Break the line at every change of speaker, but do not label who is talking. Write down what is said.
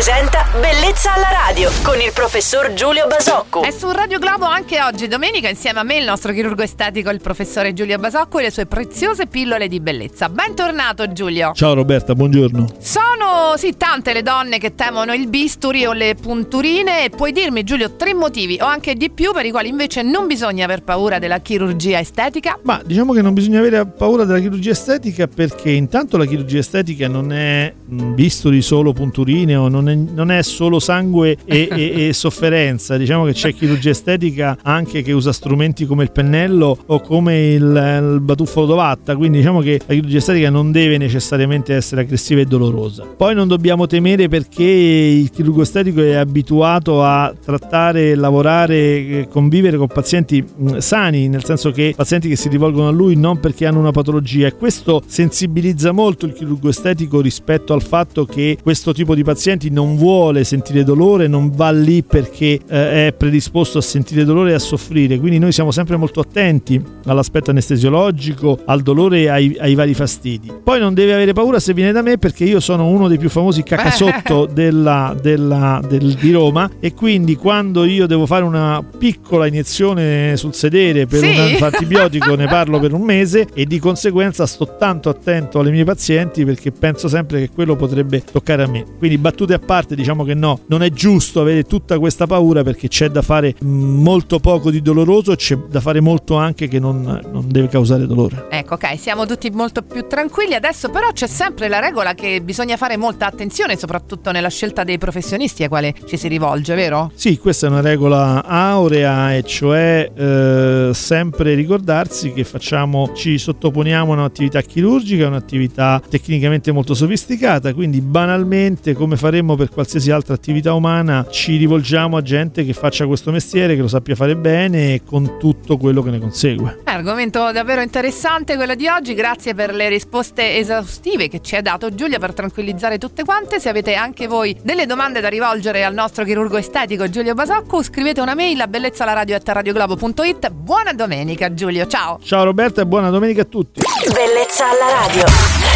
presenta Bellezza alla radio con il professor Giulio Basocco.
È su Radio Globo anche oggi, domenica, insieme a me il nostro chirurgo estetico, il professore Giulio Basocco e le sue preziose pillole di bellezza. Bentornato Giulio.
Ciao Roberta, buongiorno.
Sono sì tante le donne che temono il bisturi o le punturine e puoi dirmi Giulio tre motivi o anche di più per i quali invece non bisogna aver paura della chirurgia estetica?
Ma diciamo che non bisogna avere paura della chirurgia estetica perché intanto la chirurgia estetica non è bisturi solo punturine o non è, non è solo sangue e, e, e, sofferenza. Diciamo che c'è chirurgia estetica anche che usa strumenti come il pennello o come il, il batuffolo d'ovatta. Quindi diciamo che la chirurgia estetica non deve necessariamente essere aggressiva e dolorosa. Poi non dobbiamo temere perché il chirurgo estetico è abituato a trattare, lavorare, convivere con pazienti sani, nel senso che pazienti che si rivolgono a lui non perché hanno una patologia e questo sensibilizza molto il chirurgo estetico rispetto al fatto che questo tipo di pazienti non vuole sentire dolore, non va lì perché eh, è predisposto a sentire dolore e a soffrire. Quindi noi siamo sempre molto attenti all'aspetto anestesiologico, al dolore e ai, ai vari fastidi. Poi non deve avere paura se viene da me perché io sono uno dei più famosi cacasotto della, della, del, di Roma e quindi quando io devo fare una piccola iniezione sul sedere per sì. un antibiotico ne parlo per un mese e di conseguenza sto tanto attento alle mie pazienti perché penso sempre che quello potrebbe toccare a me. Quindi battute a parte diciamo che no, non è giusto avere tutta questa paura perché c'è da fare molto poco di doloroso, c'è da fare molto anche che non, non deve causare dolore.
Ecco, ok, siamo tutti molto più tranquilli adesso, però c'è sempre la regola che bisogna fare molta attenzione, soprattutto nella scelta dei professionisti ai quali ci si rivolge, vero?
Sì, questa è una regola aurea e cioè eh, sempre ricordarsi che facciamo, ci sottoponiamo a un'attività chirurgica, un'attività tecnicamente molto sofisticata, quindi banalmente come faremmo per qualsiasi altra attività umana ci rivolgiamo a gente che faccia questo mestiere, che lo sappia fare bene e con tutto quello che ne consegue.
Argomento davvero interessante quello di oggi, grazie per le risposte esaustive che ci ha dato Giulia per tranquillizzare tutte quante. Se avete anche voi delle domande da rivolgere al nostro chirurgo estetico Giulio Basacco, scrivete una mail a bellezzalaradio.it. Buona domenica Giulio, ciao!
Ciao Roberta e buona domenica a tutti!
Bellezza alla radio!